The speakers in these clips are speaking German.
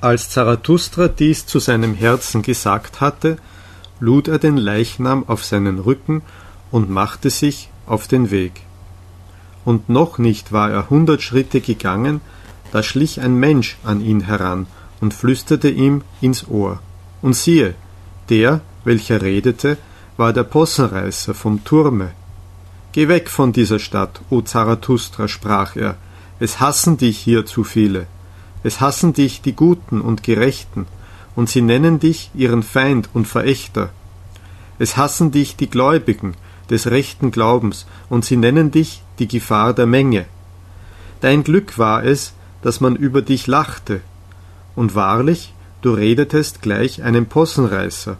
Als Zarathustra dies zu seinem Herzen gesagt hatte, lud er den Leichnam auf seinen Rücken und machte sich auf den Weg. Und noch nicht war er hundert Schritte gegangen, da schlich ein Mensch an ihn heran und flüsterte ihm ins Ohr. Und siehe, der, welcher redete, war der Possenreißer vom Turme. Geh weg von dieser Stadt, o Zarathustra, sprach er, es hassen dich hier zu viele. Es hassen dich die Guten und Gerechten, und sie nennen dich ihren Feind und Verächter. Es hassen dich die Gläubigen des rechten Glaubens, und sie nennen dich die Gefahr der Menge. Dein Glück war es, dass man über dich lachte, und wahrlich, du redetest gleich einem Possenreißer.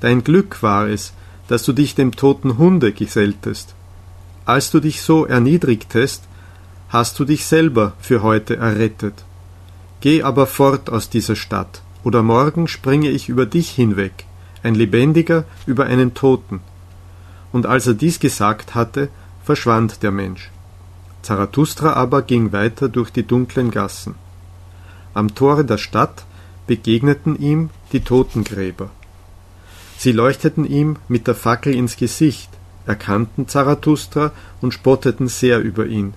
Dein Glück war es, dass du dich dem toten Hunde geselltest. Als du dich so erniedrigtest, hast du dich selber für heute errettet. Geh aber fort aus dieser Stadt, oder morgen springe ich über dich hinweg, ein Lebendiger über einen Toten. Und als er dies gesagt hatte, verschwand der Mensch. Zarathustra aber ging weiter durch die dunklen Gassen. Am Tore der Stadt begegneten ihm die Totengräber. Sie leuchteten ihm mit der Fackel ins Gesicht, erkannten Zarathustra und spotteten sehr über ihn.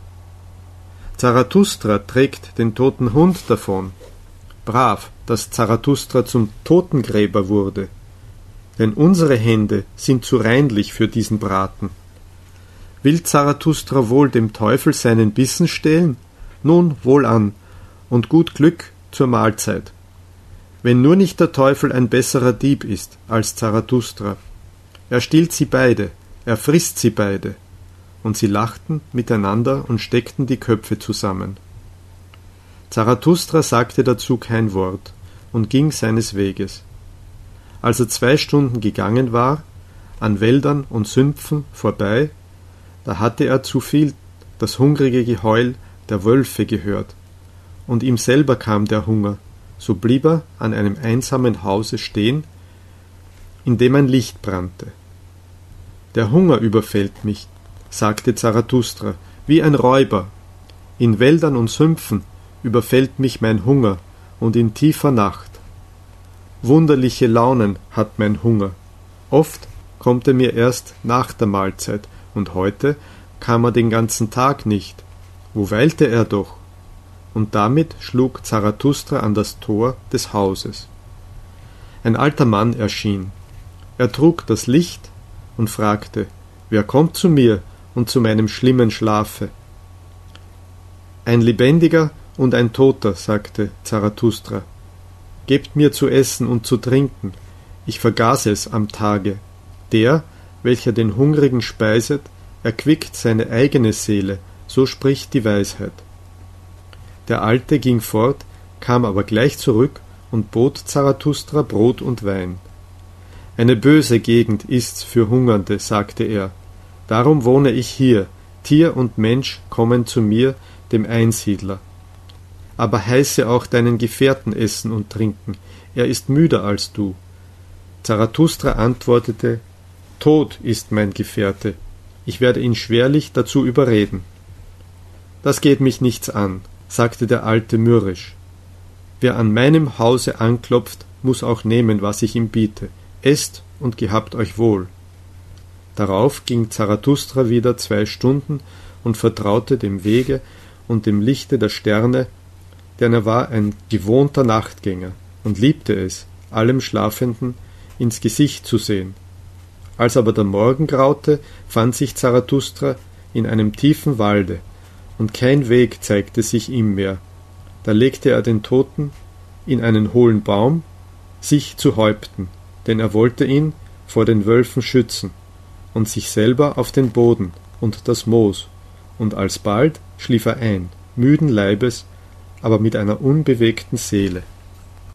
Zarathustra trägt den toten Hund davon. Brav, dass Zarathustra zum Totengräber wurde. Denn unsere Hände sind zu reinlich für diesen Braten. Will Zarathustra wohl dem Teufel seinen Bissen stehlen? Nun, wohlan, und gut Glück zur Mahlzeit. Wenn nur nicht der Teufel ein besserer Dieb ist als Zarathustra. Er stiehlt sie beide, er frisst sie beide und sie lachten miteinander und steckten die Köpfe zusammen. Zarathustra sagte dazu kein Wort und ging seines Weges. Als er zwei Stunden gegangen war, an Wäldern und Sümpfen vorbei, da hatte er zu viel das hungrige Geheul der Wölfe gehört, und ihm selber kam der Hunger, so blieb er an einem einsamen Hause stehen, in dem ein Licht brannte. Der Hunger überfällt mich, sagte Zarathustra, wie ein Räuber. In Wäldern und Sümpfen überfällt mich mein Hunger und in tiefer Nacht. Wunderliche Launen hat mein Hunger. Oft kommt er mir erst nach der Mahlzeit, und heute kam er den ganzen Tag nicht. Wo weilte er doch? Und damit schlug Zarathustra an das Tor des Hauses. Ein alter Mann erschien. Er trug das Licht und fragte Wer kommt zu mir und zu meinem schlimmen Schlafe. Ein Lebendiger und ein Toter, sagte Zarathustra. Gebt mir zu essen und zu trinken, ich vergaß es am Tage. Der, welcher den Hungrigen speiset, erquickt seine eigene Seele, so spricht die Weisheit. Der Alte ging fort, kam aber gleich zurück und bot Zarathustra Brot und Wein. Eine böse Gegend ist's für Hungernde, sagte er, Darum wohne ich hier, Tier und Mensch kommen zu mir, dem Einsiedler. Aber heiße auch deinen Gefährten essen und trinken, er ist müder als du. Zarathustra antwortete Tod ist mein Gefährte, ich werde ihn schwerlich dazu überreden. Das geht mich nichts an, sagte der Alte mürrisch. Wer an meinem Hause anklopft, muss auch nehmen, was ich ihm biete. Esst und gehabt euch wohl. Darauf ging Zarathustra wieder zwei Stunden und vertraute dem Wege und dem Lichte der Sterne, denn er war ein gewohnter Nachtgänger und liebte es, allem Schlafenden ins Gesicht zu sehen. Als aber der Morgen graute, fand sich Zarathustra in einem tiefen Walde, und kein Weg zeigte sich ihm mehr. Da legte er den Toten in einen hohlen Baum, sich zu Häupten, denn er wollte ihn vor den Wölfen schützen und sich selber auf den Boden und das Moos, und alsbald schlief er ein, müden Leibes, aber mit einer unbewegten Seele.